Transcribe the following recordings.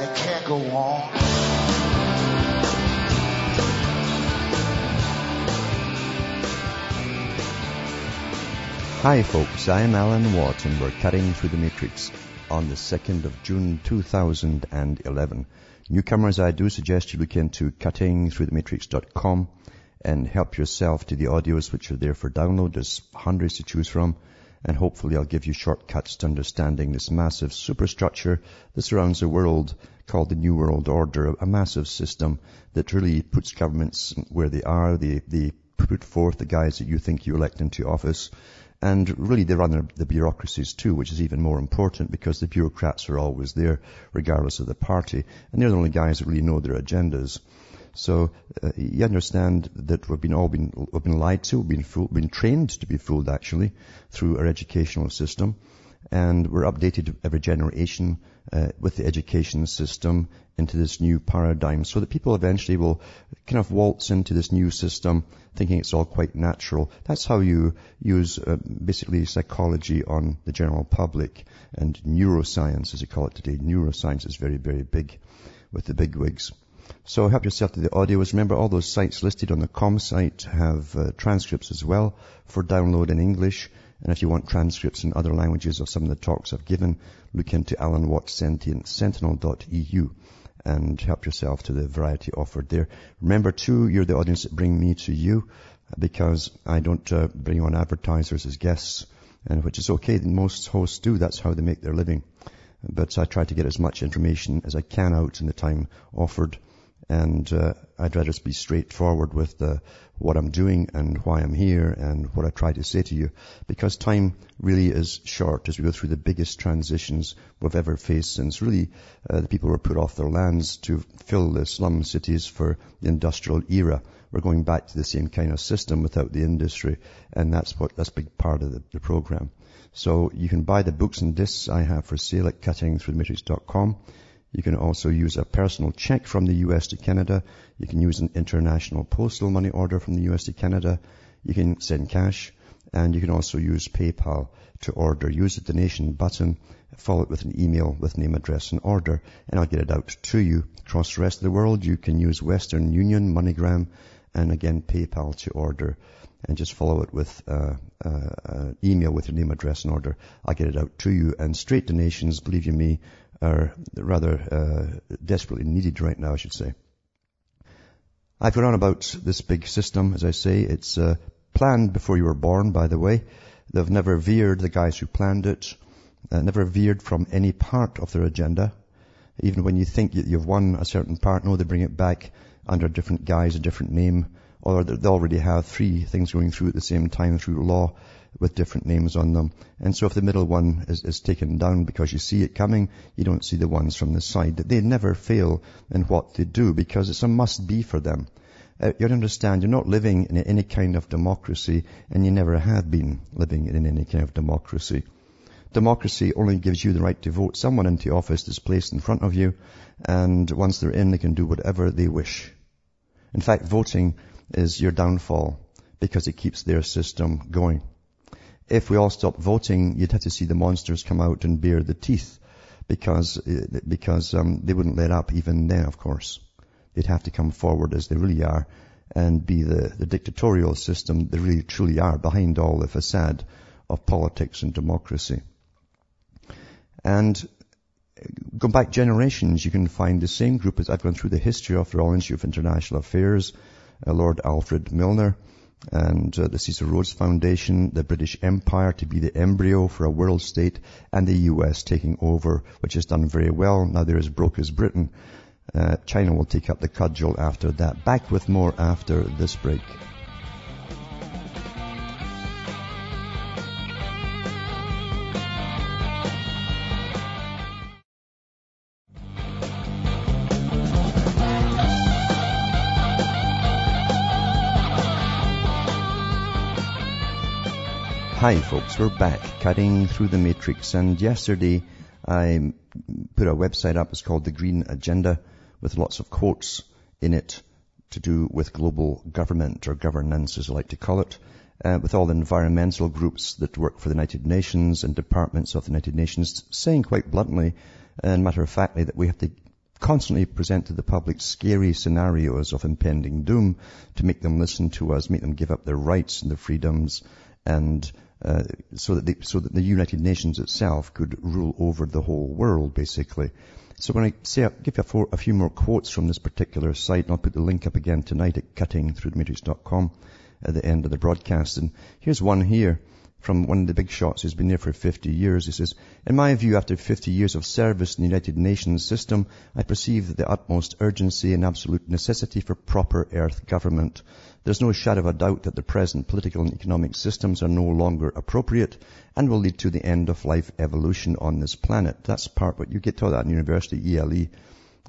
and it can't go on. Hi folks, I'm Alan Watt and we're cutting through the matrix on the 2nd of June 2011. Newcomers, I do suggest you look into cuttingthroughthematrix.com and help yourself to the audios which are there for download. There's hundreds to choose from and hopefully I'll give you shortcuts to understanding this massive superstructure that surrounds the world called the New World Order, a massive system that really puts governments where they are. They, they put forth the guys that you think you elect into office and really they run the bureaucracies too, which is even more important because the bureaucrats are always there regardless of the party. And they're the only guys that really know their agendas. So uh, you understand that we've been all been, we've been lied to, been, fooled, been trained to be fooled actually through our educational system and we're updated every generation uh, with the education system into this new paradigm so that people eventually will kind of waltz into this new system thinking it's all quite natural. That's how you use uh, basically psychology on the general public and neuroscience as they call it today. Neuroscience is very, very big with the big wigs. So help yourself to the audios. Remember all those sites listed on the com site have uh, transcripts as well for download in English. And if you want transcripts in other languages of some of the talks I've given, look into Alan Watts Sentinel.eu and help yourself to the variety offered there. Remember too, you're the audience that bring me to you because I don't uh, bring on advertisers as guests, and which is okay. Most hosts do. That's how they make their living. But I try to get as much information as I can out in the time offered and uh, I'd rather just be straightforward with the, what I'm doing and why I'm here and what I try to say to you because time really is short as we go through the biggest transitions we've ever faced since really uh, the people were put off their lands to fill the slum cities for the industrial era. We're going back to the same kind of system without the industry and that's what, that's a big part of the, the program. So you can buy the books and discs I have for sale at cuttingthroughthematrix.com. You can also use a personal check from the US to Canada. You can use an international postal money order from the US to Canada. You can send cash and you can also use PayPal to order. Use the donation button, follow it with an email with name, address and order and I'll get it out to you. Across the rest of the world, you can use Western Union, MoneyGram and again PayPal to order and just follow it with uh, uh, uh, email with your name, address and order. I'll get it out to you and straight donations, believe you me, are rather uh, desperately needed right now, I should say. I've gone on about this big system, as I say. It's uh, planned before you were born, by the way. They've never veered, the guys who planned it, uh, never veered from any part of their agenda. Even when you think you've won a certain part, no, they bring it back under a different guise, a different name, or they already have three things going through at the same time through law with different names on them. And so if the middle one is, is taken down because you see it coming, you don't see the ones from the side. They never fail in what they do because it's a must be for them. Uh, you understand, you're not living in any kind of democracy and you never have been living in any kind of democracy. Democracy only gives you the right to vote someone into office that's placed in front of you and once they're in they can do whatever they wish. In fact, voting is your downfall because it keeps their system going if we all stopped voting, you'd have to see the monsters come out and bare the teeth because, uh, because um, they wouldn't let up even then, of course. They'd have to come forward as they really are and be the, the dictatorial system they really truly are behind all the facade of politics and democracy. And uh, go back generations, you can find the same group as I've gone through the history of the Royal Institute of International Affairs, uh, Lord Alfred Milner, and uh, the Cecil Rhodes Foundation, the British Empire to be the embryo for a world state, and the US taking over, which has done very well. Now they're as broke as Britain. Uh, China will take up the cudgel after that. Back with more after this break. Hi folks, we're back cutting through the matrix. And yesterday I put a website up, it's called The Green Agenda with lots of quotes in it to do with global government or governance as I like to call it, uh, with all the environmental groups that work for the United Nations and departments of the United Nations saying quite bluntly and matter of factly that we have to constantly present to the public scary scenarios of impending doom to make them listen to us, make them give up their rights and their freedoms and uh, so that the, so that the United Nations itself could rule over the whole world, basically. So when I say, give you a, four, a, few more quotes from this particular site, and I'll put the link up again tonight at cuttingthroughthematrix.com at the end of the broadcast. And here's one here from one of the big shots who's been there for 50 years. He says, in my view, after 50 years of service in the United Nations system, I perceive the utmost urgency and absolute necessity for proper earth government. There's no shadow of a doubt that the present political and economic systems are no longer appropriate and will lead to the end of life evolution on this planet. That's part what you get taught in university ELE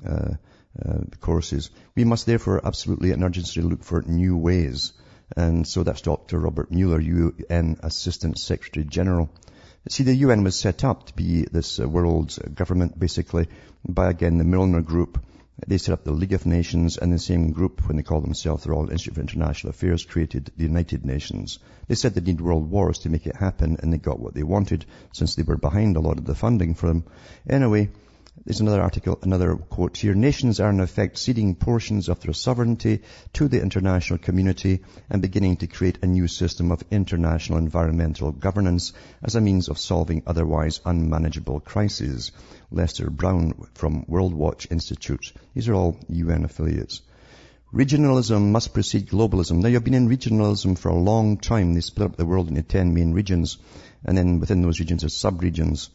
uh, uh, courses. We must therefore absolutely and urgently look for new ways and so that's Dr. Robert Mueller, UN Assistant Secretary General. See, the UN was set up to be this uh, world government, basically, by, again, the Milner Group. They set up the League of Nations, and the same group, when they called themselves the Royal Institute for International Affairs, created the United Nations. They said they need world wars to make it happen, and they got what they wanted, since they were behind a lot of the funding for them. Anyway, there's another article, another quote here. Nations are in effect ceding portions of their sovereignty to the international community and beginning to create a new system of international environmental governance as a means of solving otherwise unmanageable crises. Lester Brown from World Watch Institute. These are all UN affiliates. Regionalism must precede globalism. Now you've been in regionalism for a long time. They split up the world into 10 main regions and then within those regions are sub-regions.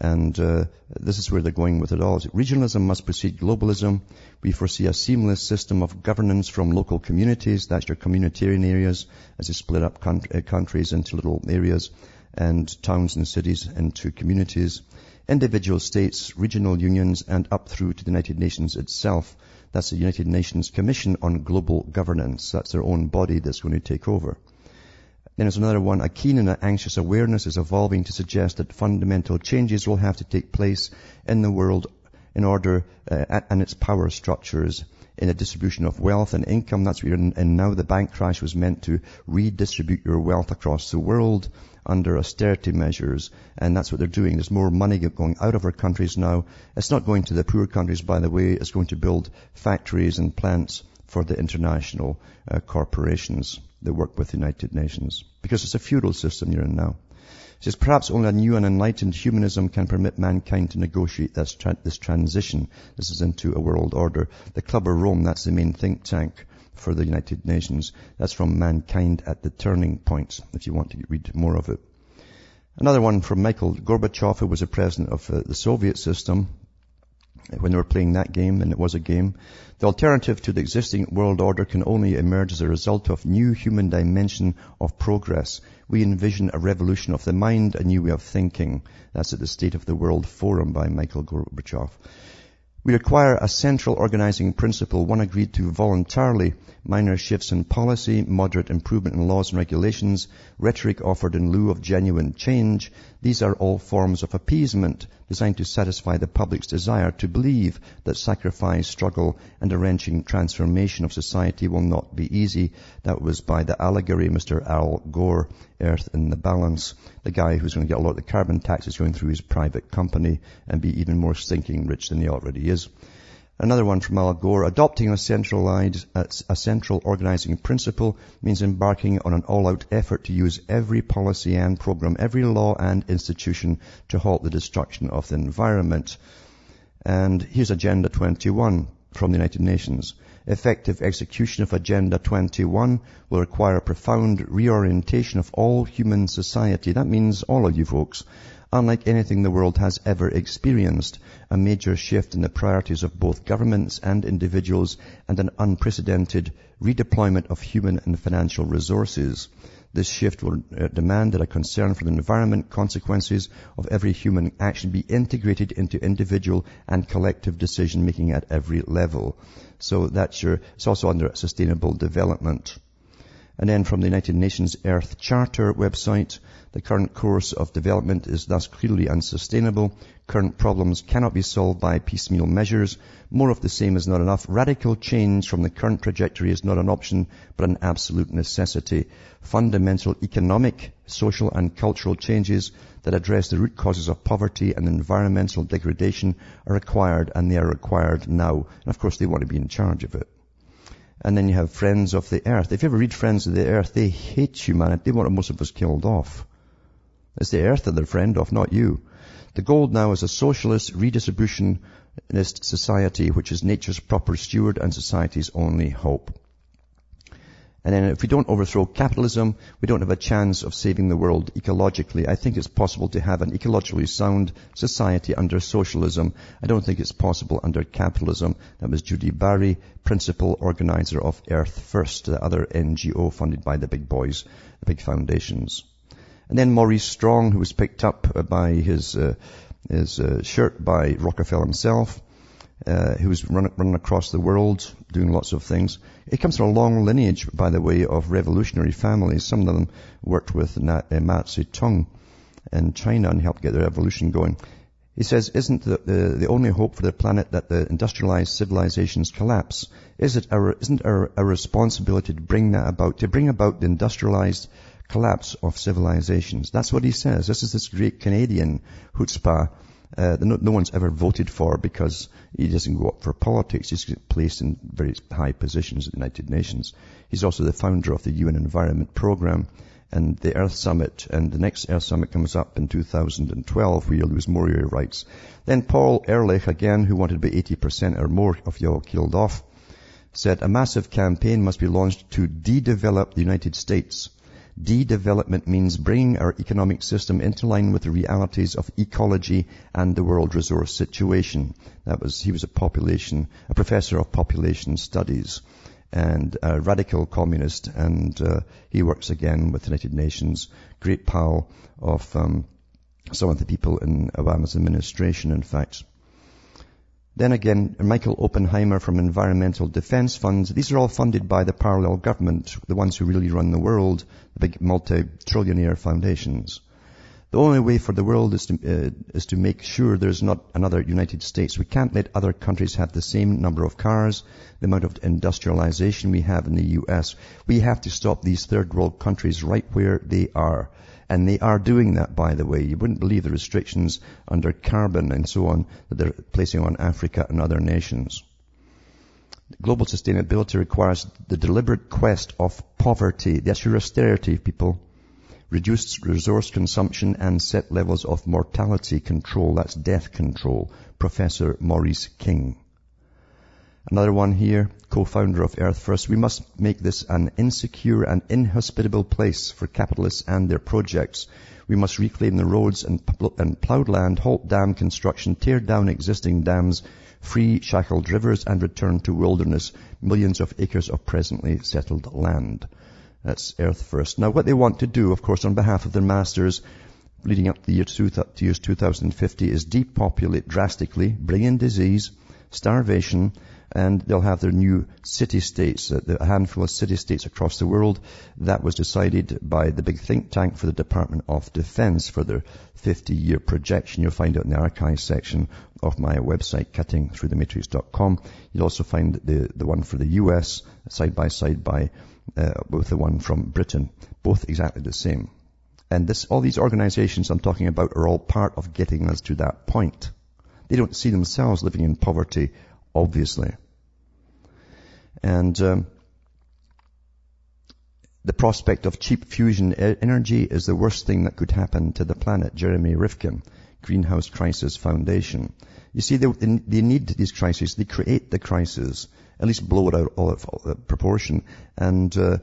And uh, this is where they're going with it all. Regionalism must precede globalism. We foresee a seamless system of governance from local communities. That's your communitarian areas as they split up uh, countries into little areas and towns and cities into communities. Individual states, regional unions, and up through to the United Nations itself. That's the United Nations Commission on Global Governance. That's their own body that's going to take over. Then there's another one. A keen and anxious awareness is evolving to suggest that fundamental changes will have to take place in the world in order, uh, and its power structures in the distribution of wealth and income. That's where, and now the bank crash was meant to redistribute your wealth across the world under austerity measures, and that's what they're doing. There's more money going out of our countries now. It's not going to the poor countries, by the way. It's going to build factories and plants for the international uh, corporations that work with the United Nations. Because it's a feudal system you're in now. It says, perhaps only a new and enlightened humanism can permit mankind to negotiate this, tra- this transition. This is into a world order. The Club of Rome, that's the main think tank for the United Nations. That's from Mankind at the Turning Point, if you want to read more of it. Another one from Michael Gorbachev, who was the president of uh, the Soviet system, when they were playing that game, and it was a game. The alternative to the existing world order can only emerge as a result of new human dimension of progress. We envision a revolution of the mind, a new way of thinking. That's at the State of the World Forum by Michael Gorbachev. We require a central organizing principle, one agreed to voluntarily, minor shifts in policy, moderate improvement in laws and regulations, rhetoric offered in lieu of genuine change. These are all forms of appeasement designed to satisfy the public's desire to believe that sacrifice, struggle, and a wrenching transformation of society will not be easy. That was by the allegory Mr. Al Gore, Earth in the Balance, the guy who's going to get a lot of the carbon taxes going through his private company and be even more stinking rich than he already is. Another one from Al Gore. Adopting a centralized, a central organizing principle means embarking on an all-out effort to use every policy and program, every law and institution to halt the destruction of the environment. And here's Agenda 21 from the United Nations. Effective execution of Agenda 21 will require a profound reorientation of all human society. That means all of you folks unlike anything the world has ever experienced, a major shift in the priorities of both governments and individuals and an unprecedented redeployment of human and financial resources. This shift will uh, demand that a concern for the environment consequences of every human action be integrated into individual and collective decision making at every level. So that's your, it's also under sustainable development. And then from the United Nations Earth Charter website, the current course of development is thus clearly unsustainable. Current problems cannot be solved by piecemeal measures. More of the same is not enough. Radical change from the current trajectory is not an option, but an absolute necessity. Fundamental economic, social and cultural changes that address the root causes of poverty and environmental degradation are required and they are required now. And of course they want to be in charge of it. And then you have Friends of the Earth. If you ever read Friends of the Earth, they hate humanity. They want most of us killed off. It's the earth that they're friend of, not you. The goal now is a socialist redistributionist society, which is nature's proper steward and society's only hope. And then if we don't overthrow capitalism, we don't have a chance of saving the world ecologically. I think it's possible to have an ecologically sound society under socialism. I don't think it's possible under capitalism. That was Judi Bari, principal organizer of Earth First, the other NGO funded by the big boys, the big foundations. And then Maurice Strong, who was picked up by his, uh, his uh, shirt by Rockefeller himself, uh, was run, running across the world doing lots of things. It comes from a long lineage, by the way, of revolutionary families. Some of them worked with Na- uh, Mao Zedong in China and helped get the revolution going. He says, isn't the, the, the, only hope for the planet that the industrialized civilizations collapse? Is it our, isn't our, our responsibility to bring that about, to bring about the industrialized collapse of civilizations? That's what he says. This is this great Canadian chutzpah uh, no, no, one's ever voted for because he doesn't go up for politics. He's placed in very high positions at the United Nations. He's also the founder of the UN Environment Programme and the Earth Summit. And the next Earth Summit comes up in 2012 where you'll lose more rights. Then Paul Ehrlich, again, who wanted about 80% or more of you all killed off, said a massive campaign must be launched to de-develop the United States De-development means bringing our economic system into line with the realities of ecology and the world resource situation. That was, he was a population, a professor of population studies and a radical communist and uh, he works again with the United Nations, great pal of um, some of the people in Obama's administration in fact. Then again, Michael Oppenheimer from Environmental Defense Funds. These are all funded by the parallel government, the ones who really run the world, the big multi-trillionaire foundations. The only way for the world is to, uh, is to make sure there's not another United States. We can't let other countries have the same number of cars, the amount of industrialization we have in the US. We have to stop these third world countries right where they are. And they are doing that, by the way. You wouldn't believe the restrictions under carbon and so on that they're placing on Africa and other nations. Global sustainability requires the deliberate quest of poverty. That's your austerity, of people. Reduced resource consumption and set levels of mortality control. That's death control. Professor Maurice King. Another one here, co-founder of Earth First. We must make this an insecure and inhospitable place for capitalists and their projects. We must reclaim the roads and, and plowed land, halt dam construction, tear down existing dams, free shackled rivers, and return to wilderness millions of acres of presently settled land. That's Earth First. Now what they want to do, of course, on behalf of their masters, leading up to the year 2050 is depopulate drastically, bring in disease, starvation, and they'll have their new city-states, a handful of city-states across the world. That was decided by the big think tank for the Department of Defense for their 50-year projection. You'll find it in the archives section of my website, cuttingthroughthematrix.com. You'll also find the, the one for the US side by side by, uh, with the one from Britain. Both exactly the same. And this, all these organizations I'm talking about are all part of getting us to that point. They don't see themselves living in poverty, obviously. And um, the prospect of cheap fusion energy is the worst thing that could happen to the planet. Jeremy Rifkin, Greenhouse Crisis Foundation. You see, they, they need these crises. They create the crisis, at least blow it out of proportion. And uh,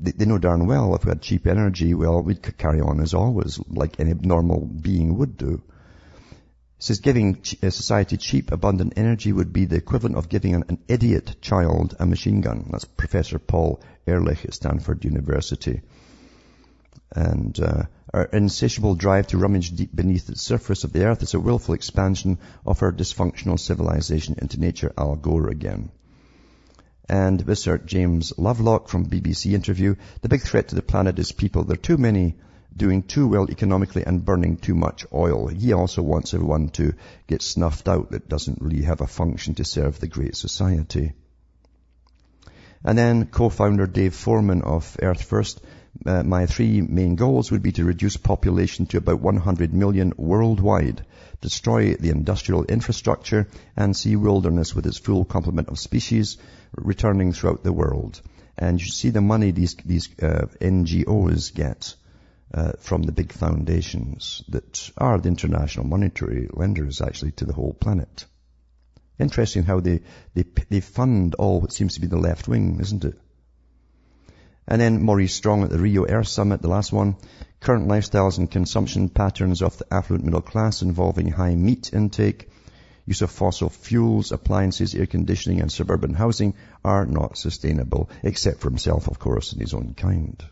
they, they, know darn well if we had cheap energy, well, we'd carry on as always, like any normal being would do says giving a society cheap, abundant energy would be the equivalent of giving an, an idiot child a machine gun. That's Professor Paul Ehrlich at Stanford University. And uh, our insatiable drive to rummage deep beneath the surface of the earth is a willful expansion of our dysfunctional civilization into nature, Al Gore again. And Mr. James Lovelock from BBC interview, the big threat to the planet is people. There are too many doing too well economically and burning too much oil. He also wants everyone to get snuffed out that doesn't really have a function to serve the great society. And then co-founder Dave Foreman of Earth First, uh, my three main goals would be to reduce population to about 100 million worldwide, destroy the industrial infrastructure, and see wilderness with its full complement of species returning throughout the world. And you see the money these, these uh, NGOs get uh, from the big foundations that are the international monetary lenders actually to the whole planet. Interesting how they, they, they fund all what seems to be the left wing, isn't it? And then Maurice Strong at the Rio Earth Summit, the last one. Current lifestyles and consumption patterns of the affluent middle class involving high meat intake, use of fossil fuels, appliances, air conditioning and suburban housing are not sustainable, except for himself, of course, and his own kind.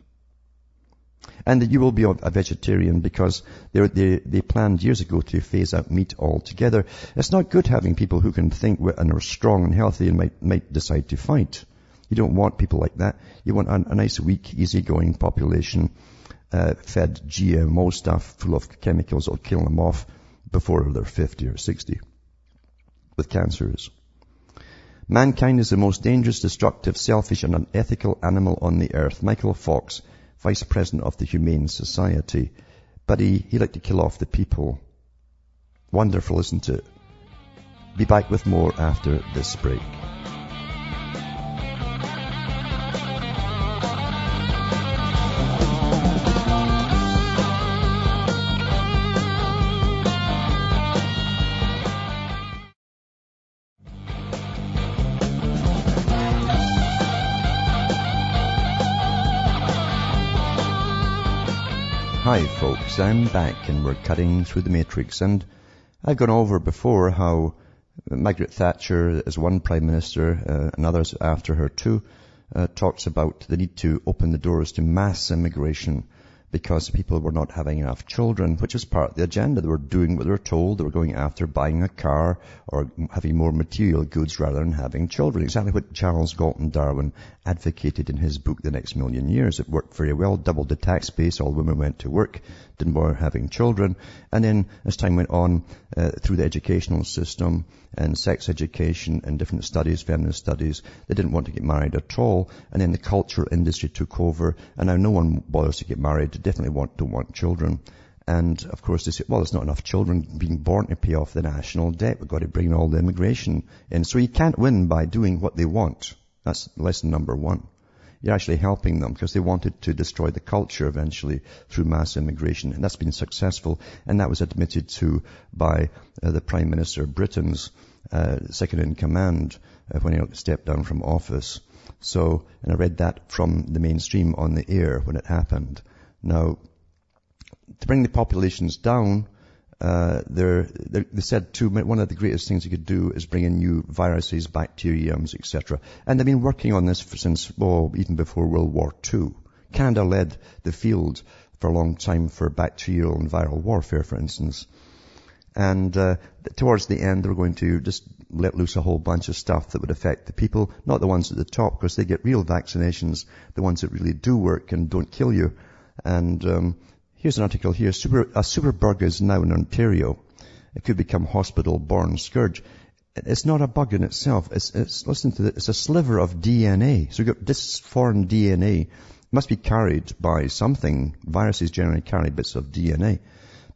And that you will be a vegetarian because they, they, planned years ago to phase out meat altogether. It's not good having people who can think and are strong and healthy and might, might decide to fight. You don't want people like that. You want a, a nice, weak, easygoing population, uh, fed GMO stuff full of chemicals that'll kill them off before they're 50 or 60 with cancers. Mankind is the most dangerous, destructive, selfish and unethical animal on the earth. Michael Fox, Vice President of the Humane Society. But he, he liked to kill off the people. Wonderful, isn't it? Be back with more after this break. Hi folks, I'm back and we're cutting through the matrix. And I've gone over before how Margaret Thatcher as one Prime Minister uh, and others after her too uh, talks about the need to open the doors to mass immigration because people were not having enough children, which was part of the agenda. They were doing what they were told. They were going after buying a car or having more material goods rather than having children. Exactly what Charles Galton Darwin advocated in his book, The Next Million Years. It worked very well, doubled the tax base, all women went to work, didn't bother having children. And then as time went on, uh, through the educational system and sex education and different studies, feminist studies, they didn't want to get married at all. And then the cultural industry took over and now no one bothers to get married, definitely want, don't want children. And of course they say, well, there's not enough children being born to pay off the national debt. We've got to bring all the immigration in. So you can't win by doing what they want. That's lesson number one. You're actually helping them because they wanted to destroy the culture eventually through mass immigration. And that's been successful. And that was admitted to by uh, the Prime Minister of Britain's uh, second in command uh, when he stepped down from office. So, and I read that from the mainstream on the air when it happened. Now, to bring the populations down, uh, they're, they're, they said one of the greatest things you could do is bring in new viruses, bacteriums, etc. And they've been working on this for, since, well, even before World War II. Canada led the field for a long time for bacterial and viral warfare, for instance. And uh, towards the end, they were going to just let loose a whole bunch of stuff that would affect the people, not the ones at the top, because they get real vaccinations, the ones that really do work and don't kill you. And um, Here's an article here. Super, a superbug is now in Ontario. It could become hospital-borne scourge. It's not a bug in itself. It's, it's listen to this. It's a sliver of DNA. So you've got this foreign DNA. It must be carried by something. Viruses generally carry bits of DNA.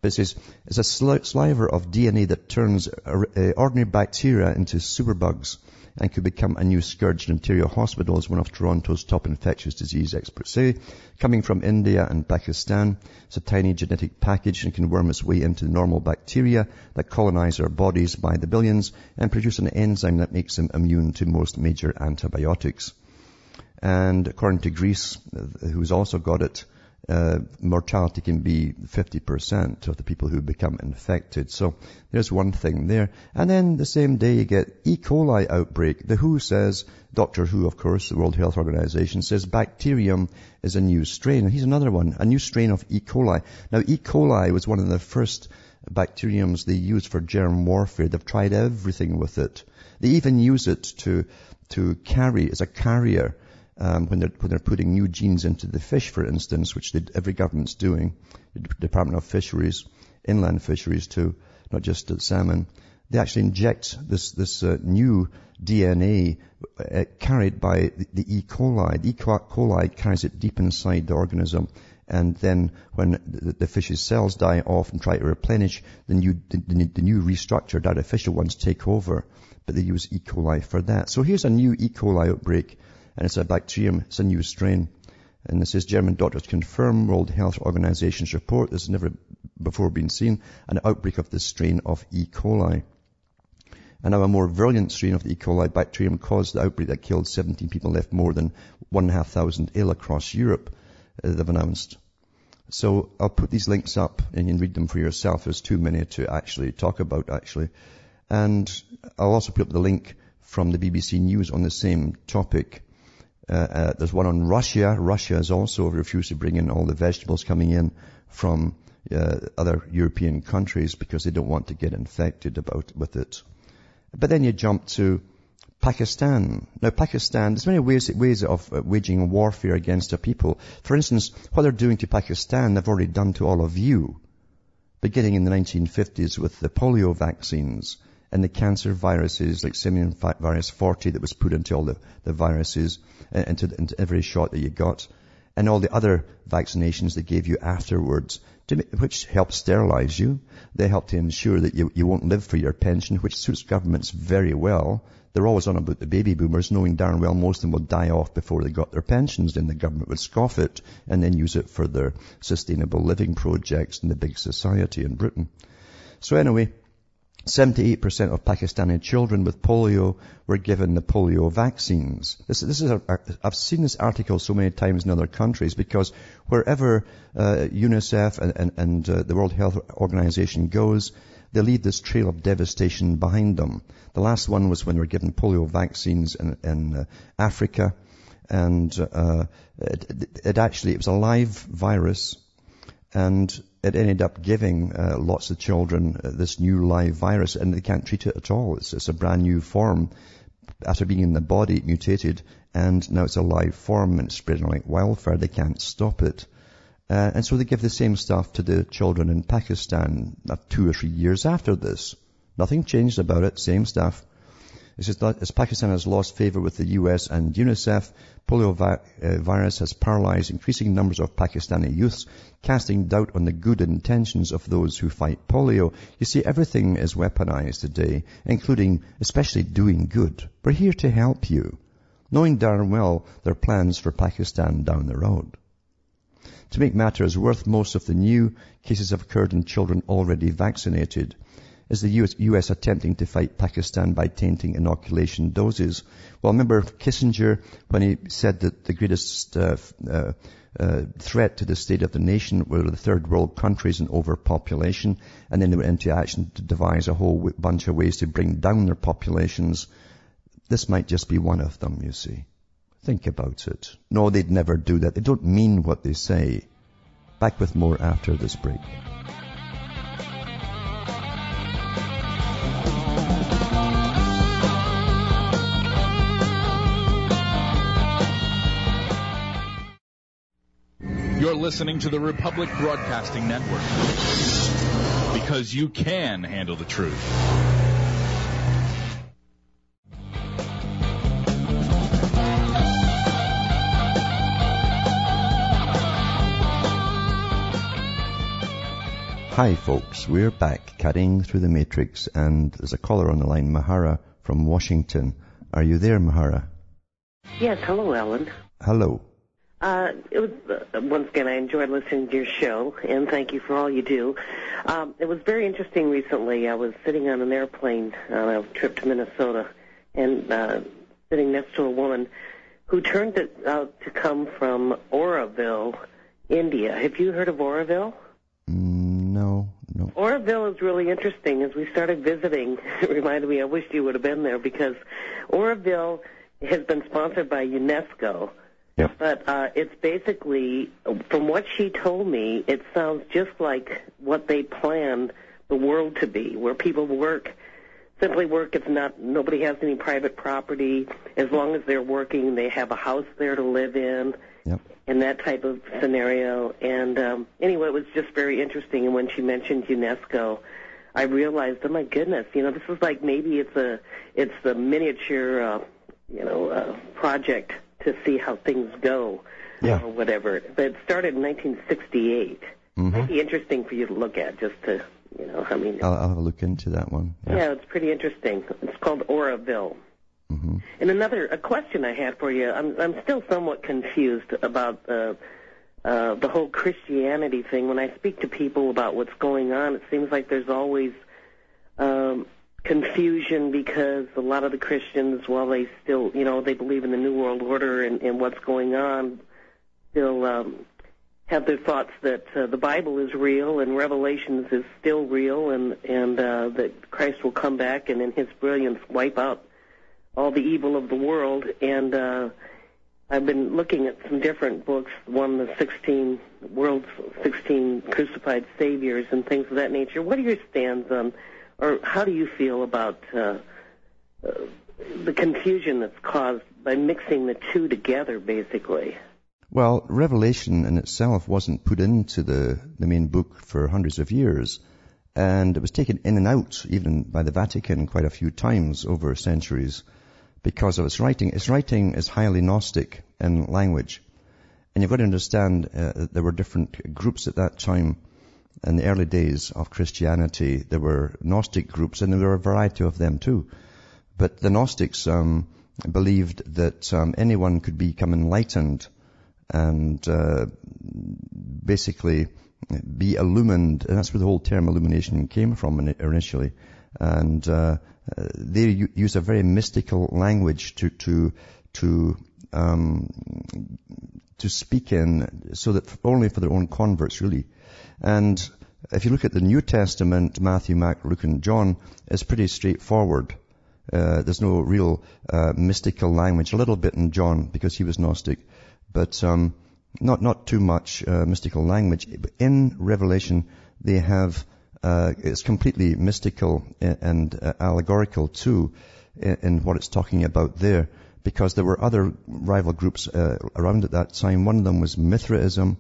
But it says it's a sliver of DNA that turns uh, ordinary bacteria into superbugs and could become a new scourge in Ontario hospitals, one of Toronto's top infectious disease experts say. Coming from India and Pakistan, it's a tiny genetic package and can worm its way into normal bacteria that colonize our bodies by the billions and produce an enzyme that makes them immune to most major antibiotics. And according to Greece, uh, who's also got it, uh, mortality can be 50% of the people who become infected. So there's one thing there. And then the same day you get E. coli outbreak. The WHO says, Doctor Who of course, the World Health Organization says bacterium is a new strain. And here's another one, a new strain of E. coli. Now E. coli was one of the first bacteriums they used for germ warfare. They've tried everything with it. They even use it to, to carry, as a carrier, um, when, they're, when they're putting new genes into the fish, for instance, which they, every government's doing, the Department of Fisheries, inland fisheries too, not just the salmon. They actually inject this, this uh, new DNA uh, carried by the, the, E. coli. The E. coli carries it deep inside the organism and then when the, the, fish's cells die off and try to replenish, the new, the, the, new restructured artificial ones take over. But they use E. coli for that. So here's a new E. coli outbreak, and it's a bacterium, it's a new strain. And this is German doctors confirm World Health Organization's report. This has never before been seen, an outbreak of this strain of E. coli. And now a more virulent strain of the E. coli bacterium caused the outbreak that killed 17 people, left more than 1,500 ill across Europe, uh, they've announced. So I'll put these links up and you can read them for yourself. There's too many to actually talk about, actually. And I'll also put up the link from the BBC News on the same topic. Uh, uh, there's one on Russia. Russia has also refused to bring in all the vegetables coming in from uh, other European countries because they don't want to get infected about with it. But then you jump to Pakistan. Now, Pakistan, there's many ways, ways of uh, waging warfare against a people. For instance, what they're doing to Pakistan, they've already done to all of you. Beginning in the 1950s with the polio vaccines and the cancer viruses like simian virus 40 that was put into all the, the viruses, uh, into, into every shot that you got, and all the other vaccinations they gave you afterwards to, which help sterilize you. They help to ensure that you, you won't live for your pension, which suits governments very well. They're always on about the baby boomers, knowing darn well most of them will die off before they got their pensions. Then the government would scoff it and then use it for their sustainable living projects in the big society in Britain. So anyway, 78% of Pakistani children with polio were given the polio vaccines. This, this is a, I've seen this article so many times in other countries because wherever uh, UNICEF and, and, and uh, the World Health Organization goes, they leave this trail of devastation behind them. The last one was when they were given polio vaccines in, in uh, Africa, and uh, it, it actually it was a live virus, and it ended up giving uh, lots of children uh, this new live virus, and they can't treat it at all. It's, it's, a brand new form. After being in the body, it mutated, and now it's a live form and it's spreading like wildfire. They can't stop it. Uh, and so they give the same stuff to the children in Pakistan uh, two or three years after this. Nothing changed about it, same stuff. It's just that as Pakistan has lost favor with the US and UNICEF, polio vi- virus has paralyzed increasing numbers of Pakistani youths, casting doubt on the good intentions of those who fight polio. You see, everything is weaponized today, including especially doing good. We're here to help you, knowing darn well their plans for Pakistan down the road. To make matters worse, most of the new cases have occurred in children already vaccinated. Is the US, US, attempting to fight Pakistan by tainting inoculation doses? Well, remember Kissinger when he said that the greatest uh, uh, uh, threat to the state of the nation were the third world countries and overpopulation, and then they went into action to devise a whole bunch of ways to bring down their populations. This might just be one of them, you see. Think about it. No, they'd never do that. They don't mean what they say. Back with more after this break. Listening to the Republic Broadcasting Network because you can handle the truth. Hi folks, we're back cutting through the matrix and there's a caller on the line, Mahara from Washington. Are you there, Mahara? Yes, hello, Alan. Hello. Once again I enjoyed listening to your show, and thank you for all you do. Um, it was very interesting recently. I was sitting on an airplane on a trip to Minnesota, and uh, sitting next to a woman who turned out to come from Auroville, India. Have you heard of Auroville? Mm, no, no. Auroville is really interesting. As we started visiting, it reminded me. I wish you would have been there because Auroville has been sponsored by UNESCO Yep. But uh, it's basically, from what she told me, it sounds just like what they planned the world to be, where people work simply work. It's not nobody has any private property. As long as they're working, they have a house there to live in. Yep. In that type of scenario, and um, anyway, it was just very interesting. And when she mentioned UNESCO, I realized, oh my goodness, you know, this is like maybe it's a it's a miniature, uh, you know, uh, project to see how things go, Yeah. or whatever. But it started in 1968. Mhm. Might be interesting for you to look at, just to, you know, I mean, I'll, I'll have a look into that one. yeah, it's pretty interesting. It's called Auroville. hmm And another a question I had for you. I'm I'm still somewhat confused about uh, uh, the whole Christianity thing. When I speak to people about what's going on, it seems like there's always um, confusion because a lot of the Christians, while they still, you know, they believe in the New World Order and, and what's going on, still um, have their thoughts that uh, the Bible is real and Revelations is still real, and and uh, that Christ will come back and in His brilliance wipe out all the evil of the world. And uh, I've been looking at some different books. One, the 16 world's 16 crucified saviors and things of that nature. What are your stands on, or how do you feel about uh, uh, the confusion that's caused by mixing the two together, basically? Well, Revelation in itself wasn't put into the, the main book for hundreds of years. And it was taken in and out, even by the Vatican, quite a few times over centuries because of its writing. Its writing is highly Gnostic in language. And you've got to understand uh, that there were different groups at that time. In the early days of Christianity, there were Gnostic groups, and there were a variety of them too. But the Gnostics um, believed that um, anyone could become enlightened and uh, basically be illumined. And that's where the whole term illumination came from initially. And uh, they use a very mystical language to to to um, to speak in, so that only for their own converts, really. And if you look at the New Testament, Matthew, Mark, Luke, and John, it's pretty straightforward. Uh, there's no real uh, mystical language. A little bit in John because he was Gnostic, but um, not not too much uh, mystical language. In Revelation, they have uh, it's completely mystical and uh, allegorical too in, in, what it's talking about there, because there were other rival groups uh, around at that time. One of them was Mithraism,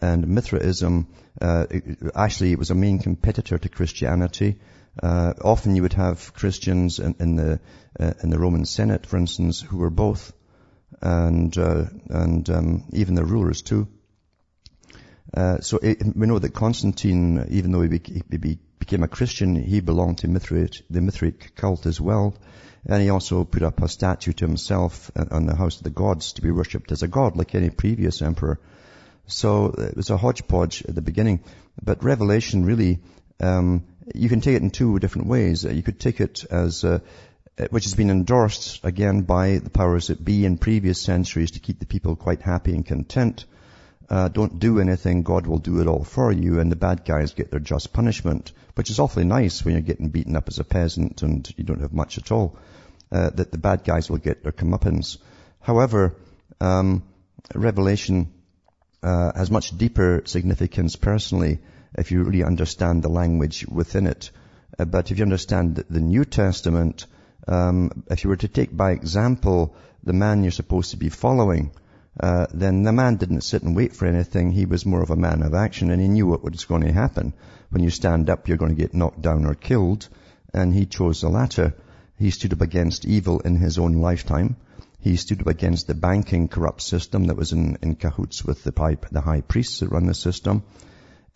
and Mithraism uh, actually it was a main competitor to Christianity. Uh, often you would have Christians in, in the uh, in the Roman Senate, for instance, who were both, and uh, and um, even the rulers too. Uh, so it, we know that Constantine, even though he, be, he became a Christian, he belonged to Mithrite, the Mithrite cult as well. And he also put up a statue to himself on the house of the gods to be worshipped as a god, like any previous emperor. So it was a hodgepodge at the beginning. But Revelation really, um, you can take it in two different ways. You could take it as, uh, which has been endorsed again by the powers that be in previous centuries to keep the people quite happy and content. Uh, don't do anything, God will do it all for you, and the bad guys get their just punishment, which is awfully nice when you're getting beaten up as a peasant and you don't have much at all, uh, that the bad guys will get their comeuppance. However, um, Revelation uh, has much deeper significance personally if you really understand the language within it. Uh, but if you understand the New Testament, um, if you were to take by example the man you're supposed to be following, uh, then the man didn't sit and wait for anything. He was more of a man of action and he knew what was going to happen. When you stand up, you're going to get knocked down or killed. And he chose the latter. He stood up against evil in his own lifetime. He stood up against the banking corrupt system that was in, in cahoots with the, pipe, the high priests that run the system.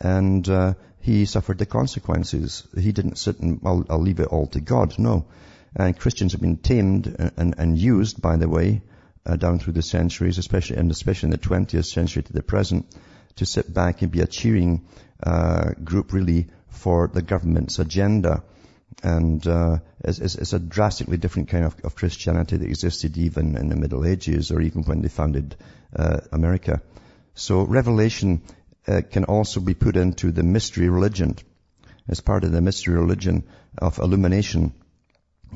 And uh, he suffered the consequences. He didn't sit and, I'll, I'll leave it all to God. No. And Christians have been tamed and, and, and used, by the way, uh, down through the centuries, especially and especially in the 20th century to the present, to sit back and be a cheering uh, group really for the government's agenda. And uh, it's, it's, a drastically different kind of, of, Christianity that existed even in the Middle Ages or even when they founded uh, America. So Revelation uh, can also be put into the mystery religion as part of the mystery religion of illumination.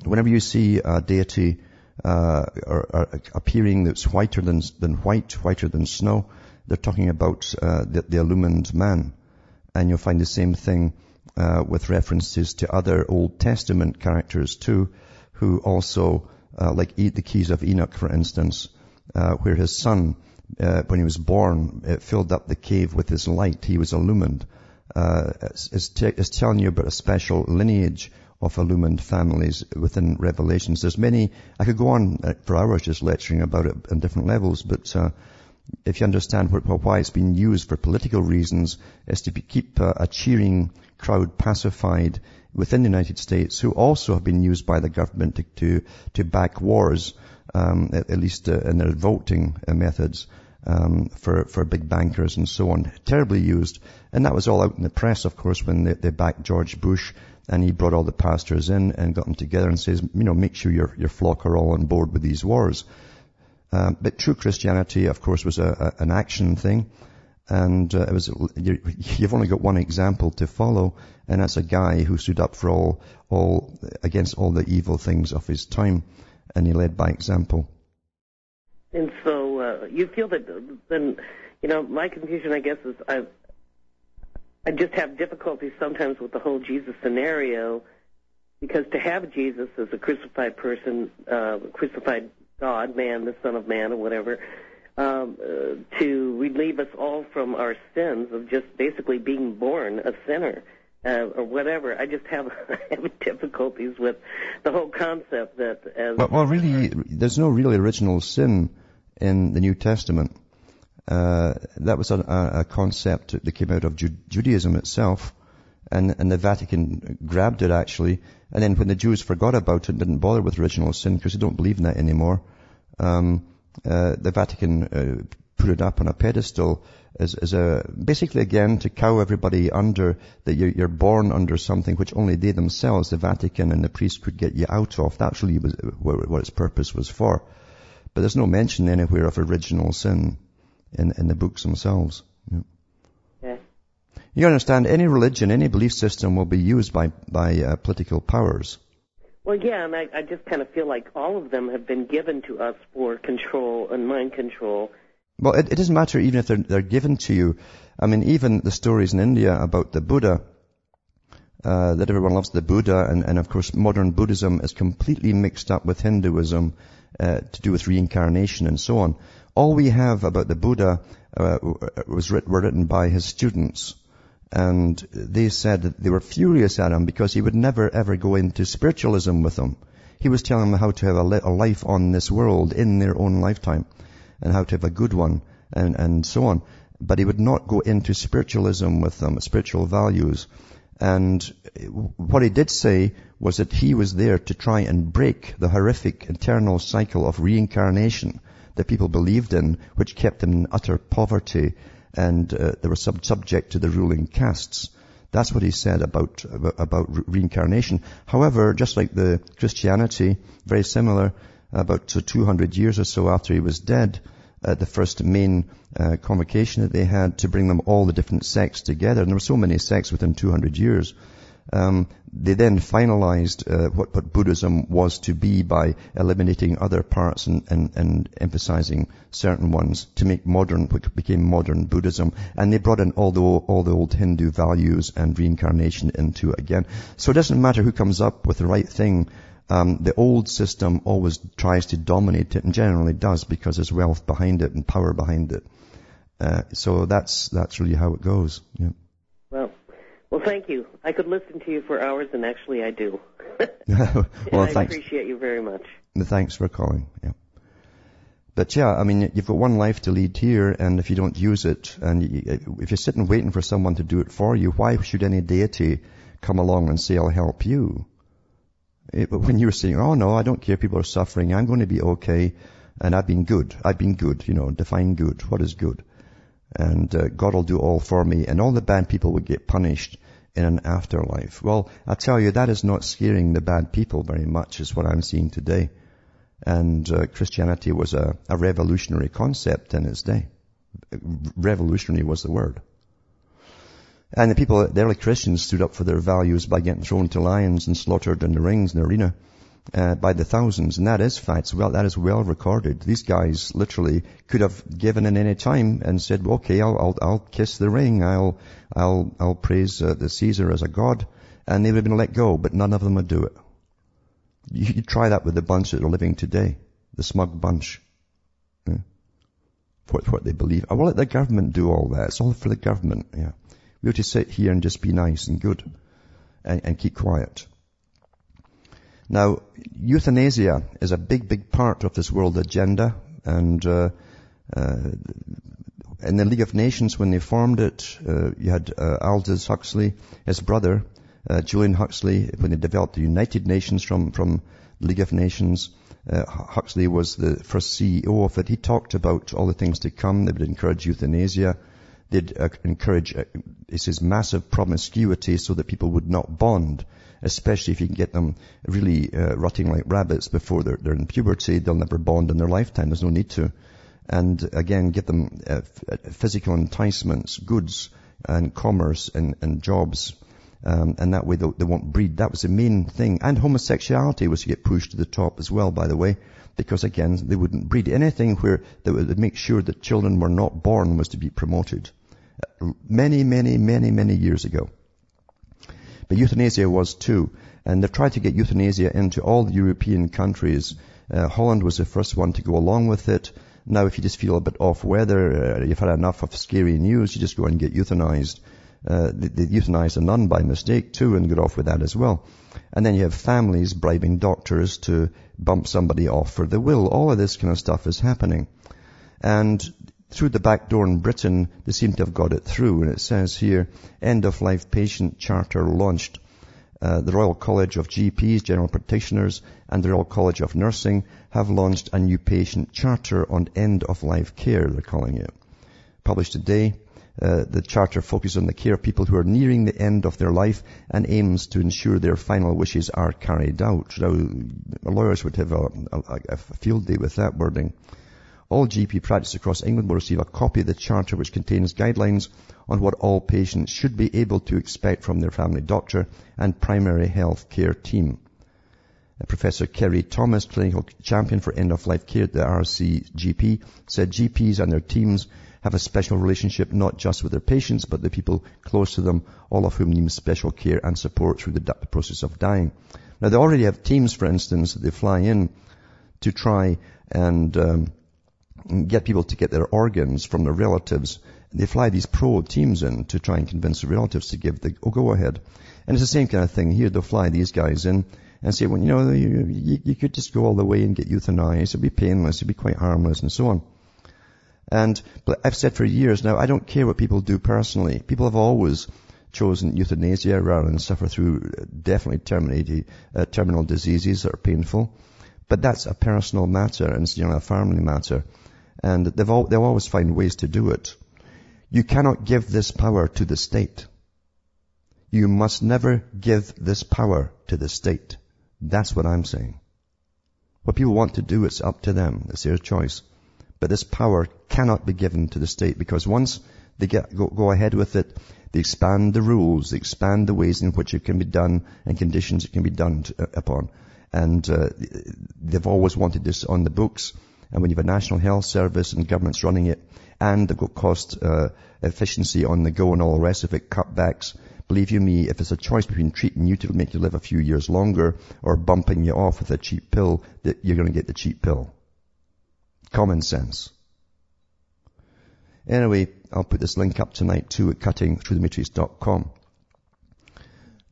Whenever you see a deity uh, are, are appearing that's whiter than, than white, whiter than snow. They're talking about uh, the, the, illumined man. And you'll find the same thing uh, with references to other Old Testament characters too, who also, uh, like the keys of Enoch, for instance, uh, where his son, uh, when he was born, it filled up the cave with his light. He was illumined. Uh, is, t- is telling you about a special lineage of illumined families within Revelations. There's many, I could go on uh, for hours just lecturing about it on different levels, but uh, if you understand why it's been used for political reasons, is to be, keep uh, a cheering crowd pacified within the United States who also have been used by the government to, to, to back wars, um, at, at, least uh, in their voting uh, methods. Um, for for big bankers and so on, terribly used, and that was all out in the press, of course, when they, they backed George Bush and he brought all the pastors in and got them together and says, you know, make sure your your flock are all on board with these wars. Um, but true Christianity, of course, was a, a, an action thing. And uh, it was, you, you've only got one example to follow, and that's a guy who stood up for all, all, against all the evil things of his time, and he led by example. And so, uh, you feel that then, you know, my confusion, I guess, is I, I just have difficulty sometimes with the whole Jesus scenario, because to have Jesus as a crucified person, uh, crucified God, man, the Son of Man, or whatever, um, uh, to relieve us all from our sins of just basically being born a sinner. Uh, or whatever. I just have, have difficulties with the whole concept that as well, well, really, there's no really original sin in the New Testament. Uh, that was a, a, concept that came out of Judaism itself, and, and the Vatican grabbed it actually. And then when the Jews forgot about it and didn't bother with original sin because they don't believe in that anymore, um, uh, the Vatican uh, put it up on a pedestal as, as, a basically again to cow everybody under that you're, you're, born under something which only they themselves, the Vatican and the priest, could get you out of. That's really was what, what its purpose was for. But there's no mention anywhere of original sin in, in the books themselves. Yeah. You understand, any religion, any belief system will be used by, by uh, political powers. Well, yeah, and I, I just kind of feel like all of them have been given to us for control and mind control. Well, it, it doesn't matter even if they're, they're given to you. I mean, even the stories in India about the Buddha, uh, that everyone loves the Buddha, and, and, of course modern Buddhism is completely mixed up with Hinduism uh, to do with reincarnation and so on. All we have about the Buddha uh, was writ- were written by his students and they said that they were furious at him because he would never ever go into spiritualism with them. He was telling them how to have a, li- a life on this world in their own lifetime and how to have a good one and, and so on. But he would not go into spiritualism with them, spiritual values. And what he did say was that he was there to try and break the horrific eternal cycle of reincarnation that people believed in, which kept them in utter poverty and uh, they were sub- subject to the ruling castes. That's what he said about, about, reincarnation. However, just like the Christianity, very similar, about 200 years or so after he was dead, uh, the first main uh, convocation that they had to bring them all the different sects together. And there were so many sects within 200 years. Um, they then finalized uh, what, what, Buddhism was to be by eliminating other parts and, and, and, emphasizing certain ones to make modern, became modern Buddhism. And they brought in all the, all the old Hindu values and reincarnation into it again. So it doesn't matter who comes up with the right thing. Um, the old system always tries to dominate it and generally does because there's wealth behind it and power behind it. Uh, so that's, that's really how it goes. Yeah. Well, thank you. I could listen to you for hours, and actually, I do. well, I thanks. appreciate you very much. Thanks for calling. Yeah. But yeah, I mean, you've got one life to lead here, and if you don't use it, and you, if you're sitting waiting for someone to do it for you, why should any deity come along and say, "I'll help you"? Eh, it, when you're saying, "Oh no, I don't care. People are suffering. I'm going to be okay, and I've been good. I've been good. You know, define good. What is good? And uh, God will do all for me, and all the bad people will get punished in an afterlife. Well, I tell you, that is not scaring the bad people very much, is what I'm seeing today. And uh, Christianity was a, a revolutionary concept in its day. Revolutionary was the word. And the people, the early Christians stood up for their values by getting thrown to lions and slaughtered in the rings in the arena. Uh, by the thousands, and that is facts. Well, that is well recorded. These guys literally could have given in any time and said, well, "Okay, I'll I'll, I'll kiss the ring. I'll I'll I'll praise uh, the Caesar as a god," and they would have been let go. But none of them would do it. You, you try that with the bunch that are living today, the smug bunch. Yeah. What what they believe. I will let the government do all that. It's all for the government. Yeah. We ought to sit here and just be nice and good, and, and keep quiet. Now, euthanasia is a big, big part of this world agenda, and uh, uh, in the League of Nations, when they formed it, uh, you had uh, Aldous Huxley, his brother, uh, Julian Huxley, when they developed the United Nations from, from League of Nations. Uh, Huxley was the first CEO of it. He talked about all the things to come. They would encourage euthanasia. They'd encourage, uh, massive promiscuity so that people would not bond especially if you can get them really uh, rotting like rabbits before they're, they're in puberty. They'll never bond in their lifetime. There's no need to. And again, give them uh, uh, physical enticements, goods, and commerce and, and jobs. Um, and that way they, they won't breed. That was the main thing. And homosexuality was to get pushed to the top as well, by the way, because again, they wouldn't breed. Anything where they would make sure that children were not born was to be promoted. Many, many, many, many years ago. But euthanasia was too. And they've tried to get euthanasia into all the European countries. Uh, Holland was the first one to go along with it. Now, if you just feel a bit off weather, uh, you've had enough of scary news, you just go and get euthanized. Uh, they, they euthanized a nun by mistake too and got off with that as well. And then you have families bribing doctors to bump somebody off for the will. All of this kind of stuff is happening. And through the back door in Britain, they seem to have got it through. And it says here, end of life patient charter launched. Uh, the Royal College of GPs, General Practitioners, and the Royal College of Nursing have launched a new patient charter on end of life care, they're calling it. Published today, uh, the charter focuses on the care of people who are nearing the end of their life and aims to ensure their final wishes are carried out. Now, lawyers would have a, a, a field day with that wording. All GP practice across England will receive a copy of the Charter which contains guidelines on what all patients should be able to expect from their family doctor and primary health care team. Uh, Professor Keri Thomas, clinical champion for end-of-life care at the RCGP, said GPs and their teams have a special relationship not just with their patients, but the people close to them, all of whom need special care and support through the process of dying. Now, they already have teams, for instance, that they fly in to try and um, get people to get their organs from their relatives. They fly these pro teams in to try and convince the relatives to give the go ahead. And it's the same kind of thing here. They'll fly these guys in and say, well, you know, you, you, you could just go all the way and get euthanized. It'd be painless. It'd be quite harmless and so on. And but I've said for years now, I don't care what people do personally. People have always chosen euthanasia rather than suffer through definitely uh, terminal diseases that are painful. But that's a personal matter and it's you know, a family matter and they've all, they'll always find ways to do it. You cannot give this power to the state. You must never give this power to the state. That's what I'm saying. What people want to do, it's up to them. It's their choice. But this power cannot be given to the state because once they get, go, go ahead with it, they expand the rules, they expand the ways in which it can be done and conditions it can be done to, uh, upon. And uh, they've always wanted this on the books. And when you have a national health service and government's running it, and they've got cost uh, efficiency on the go and all the rest of it, cutbacks, believe you me, if it's a choice between treating you to make you live a few years longer or bumping you off with a cheap pill, that you're going to get the cheap pill. Common sense. Anyway, I'll put this link up tonight too at cuttingthroughthematrix.com.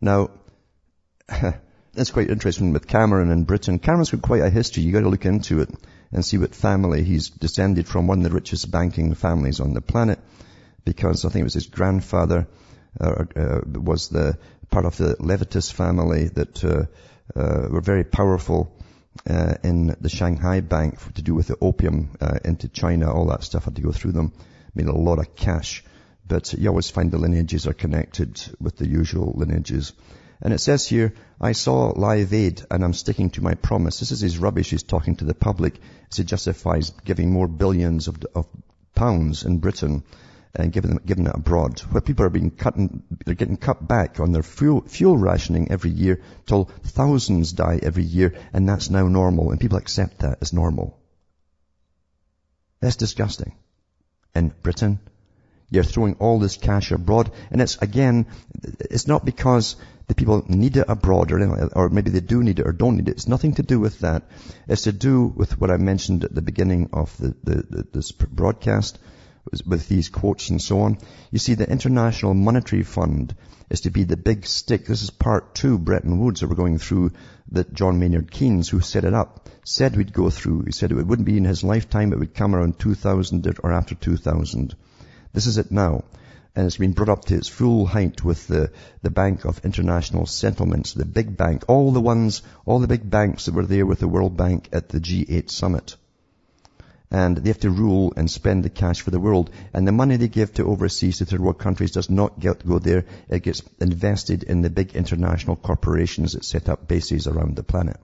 Now, that's quite interesting with Cameron in Britain. Cameron's got quite a history. You've got to look into it and see what family he's descended from, one of the richest banking families on the planet, because I think it was his grandfather uh, uh, was the part of the Levitas family that uh, uh were very powerful uh, in the Shanghai Bank to do with the opium uh, into China. All that stuff had to go through them. Made a lot of cash, but you always find the lineages are connected with the usual lineages. And it says here, I saw Live Aid and I'm sticking to my promise. This is his rubbish. He's talking to the public. He justifies giving more billions of, of pounds in Britain and giving them, giving it abroad, where people are being cut, they're getting cut back on their fuel, fuel rationing every year till thousands die every year, and that's now normal, and people accept that as normal. That's disgusting. In Britain, you're throwing all this cash abroad, and it's again, it's not because the people need it abroad or, or maybe they do need it or don't need it. It's nothing to do with that. It's to do with what I mentioned at the beginning of the, the, this broadcast with these quotes and so on. You see, the International Monetary Fund is to be the big stick. This is part two, Bretton Woods, that we're going through that John Maynard Keynes, who set it up, said we'd go through. He said it wouldn't be in his lifetime, it would come around 2000 or after 2000. This is it now. And it's been brought up to its full height with the, the Bank of International Settlements, the big bank, all the ones, all the big banks that were there with the World Bank at the G8 summit and they have to rule and spend the cash for the world. And the money they give to overseas, to third world countries, does not get go there. It gets invested in the big international corporations that set up bases around the planet.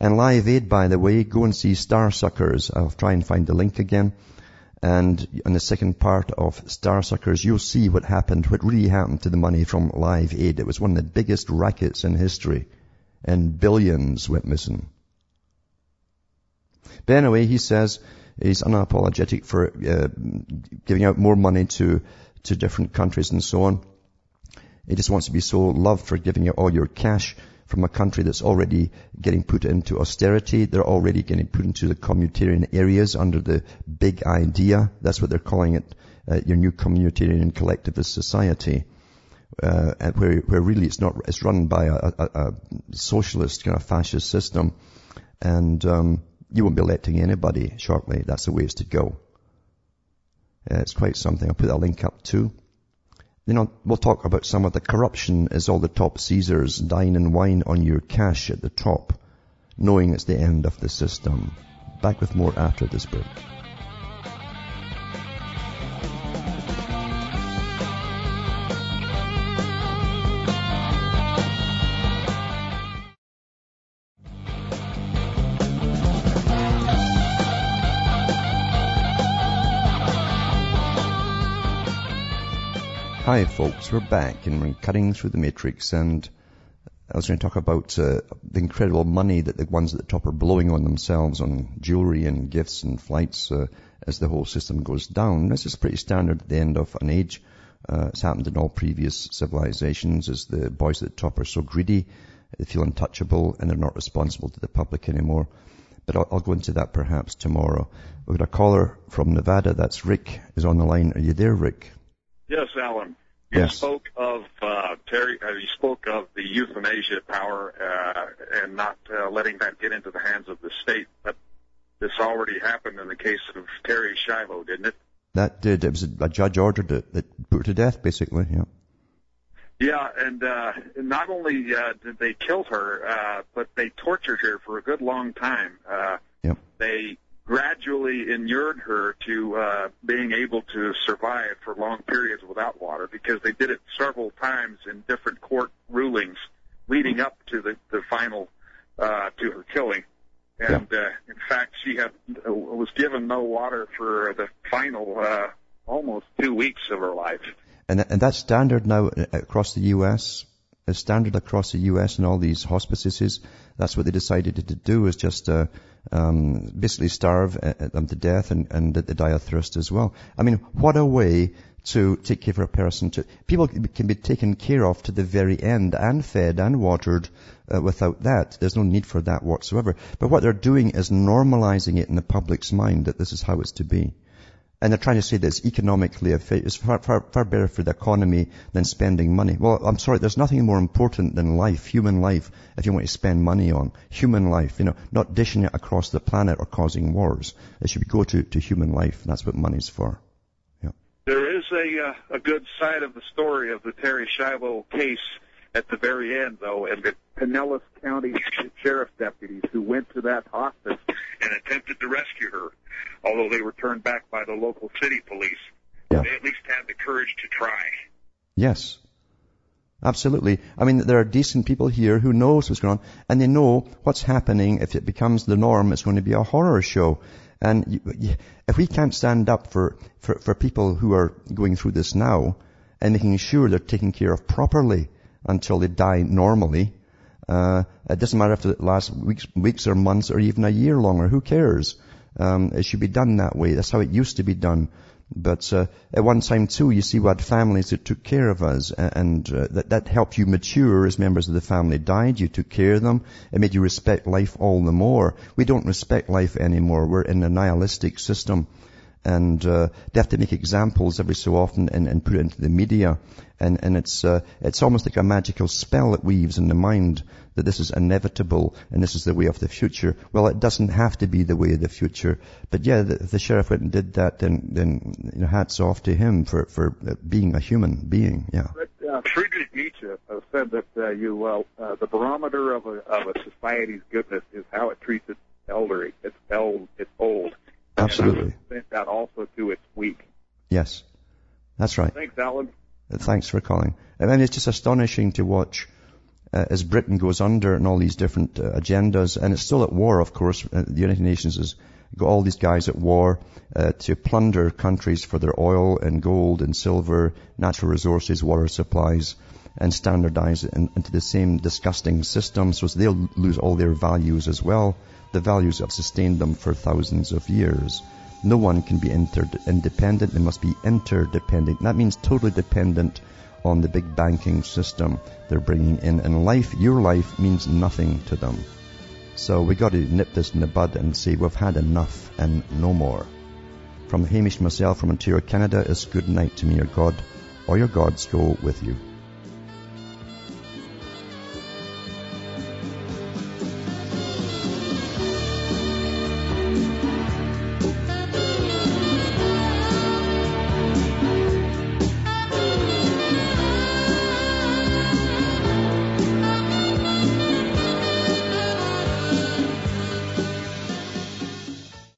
And Live Aid, by the way, go and see Starsuckers. I'll try and find the link again. And in the second part of Starsuckers, you'll see what happened, what really happened to the money from Live Aid. It was one of the biggest rackets in history. And billions went missing. But anyway, he says he's unapologetic for uh, giving out more money to, to different countries and so on. He just wants to be so loved for giving out all your cash from a country that's already getting put into austerity. They're already getting put into the communitarian areas under the big idea. That's what they're calling it, uh, your new communitarian collectivist society. Uh, where, where really it's not, it's run by a, a, a socialist kind of fascist system. And, um, you won't be electing anybody shortly. That's the way it's to go. Uh, it's quite something. I'll put a link up too. You know, we'll talk about some of the corruption as all the top Caesars dine and wine on your cash at the top, knowing it's the end of the system. Back with more after this break. Hi folks, we're back and we're cutting through the matrix and I was going to talk about uh, the incredible money that the ones at the top are blowing on themselves on jewelry and gifts and flights uh, as the whole system goes down. This is pretty standard at the end of an age. Uh, it's happened in all previous civilizations as the boys at the top are so greedy, they feel untouchable and they're not responsible to the public anymore. But I'll, I'll go into that perhaps tomorrow. We've got a caller from Nevada. That's Rick is on the line. Are you there, Rick? Yes, Alan. You spoke of uh, Terri. Uh, you spoke of the euthanasia power uh, and not uh, letting that get into the hands of the state. But this already happened in the case of Terri Schiavo, didn't it? That did. It was a, a judge ordered it. It put her to death, basically. Yeah. Yeah, and uh, not only uh, did they kill her, uh, but they tortured her for a good long time. Uh, Yep. They gradually inured her to uh, being able to survive for long periods without water because they did it several times in different court rulings leading up to the, the final uh, to her killing. And uh, in fact, she had uh, was given no water for the final uh, almost two weeks of her life. And, and that's standard now across the U.S. It's standard across the U.S. and all these hospices. That's what they decided to do is just uh, um, basically starve uh, them to death and, and that they die of thirst as well. I mean, what a way to take care of a person. To people can be taken care of to the very end and fed and watered uh, without that. There's no need for that whatsoever. But what they're doing is normalizing it in the public's mind that this is how it's to be. And they're trying to say that it's economically, it's far, far, far better for the economy than spending money. Well, I'm sorry, there's nothing more important than life, human life, if you want to spend money on. Human life, you know, not dishing it across the planet or causing wars. It should go to, to human life, and that's what money's for. There is a uh, a good side of the story of the Terri Schiavo case at the very end, though, and the Pinellas County Sheriff's deputies who went to that hospice and attempted to rescue her, although they were turned back by the local city police. Yeah. They at least had the courage to try. Yes. Absolutely. I mean, there are decent people here who knows what's going on, and they know what's happening. If it becomes the norm, it's going to be a horror show. And you, you, if we can't stand up for, for, for people who are going through this now and making sure they're taken care of properly until they die normally, uh, it doesn't matter if it lasts weeks, weeks or months or even a year longer. Who cares? Um, it should be done that way. That's how it used to be done. But uh, at one time too, you see we had families that took care of us, and uh, that that helped you mature as members of the family died. You took care of them. It made you respect life all the more. We don't respect life anymore. We're in a nihilistic system and uh, they have to make examples every so often and, and put it into the media. And, and it's uh, it's almost like a magical spell that weaves in the mind that this is inevitable and this is the way of the future. Well, it doesn't have to be the way of the future. But yeah, the, the sheriff went and did that, then then you know, hats off to him for for being a human being. Yeah. But, uh, Friedrich Nietzsche uh, said that uh, you uh, the barometer of a of a society's goodness is how it treats its elderly, its old, its old. Absolutely. And that also to its weak. Yes, that's right. Thanks, Alan. Uh, thanks for calling. I mean, it's just astonishing to watch uh, as Britain goes under and all these different uh, agendas, and it's still at war, of course. Uh, the United Nations has got all these guys at war uh, to plunder countries for their oil and gold and silver, natural resources, water supplies, and standardize it in, into the same disgusting system, so they'll lose all their values as well the values have sustained them for thousands of years. No one can be inter- independent. They must be interdependent. That means totally dependent on the big banking system they're bringing in. And life, your life, means nothing to them. So we got to nip this in the bud and say we've had enough and no more. From Hamish myself from Ontario, Canada, is good night to me, your God, or your gods go with you.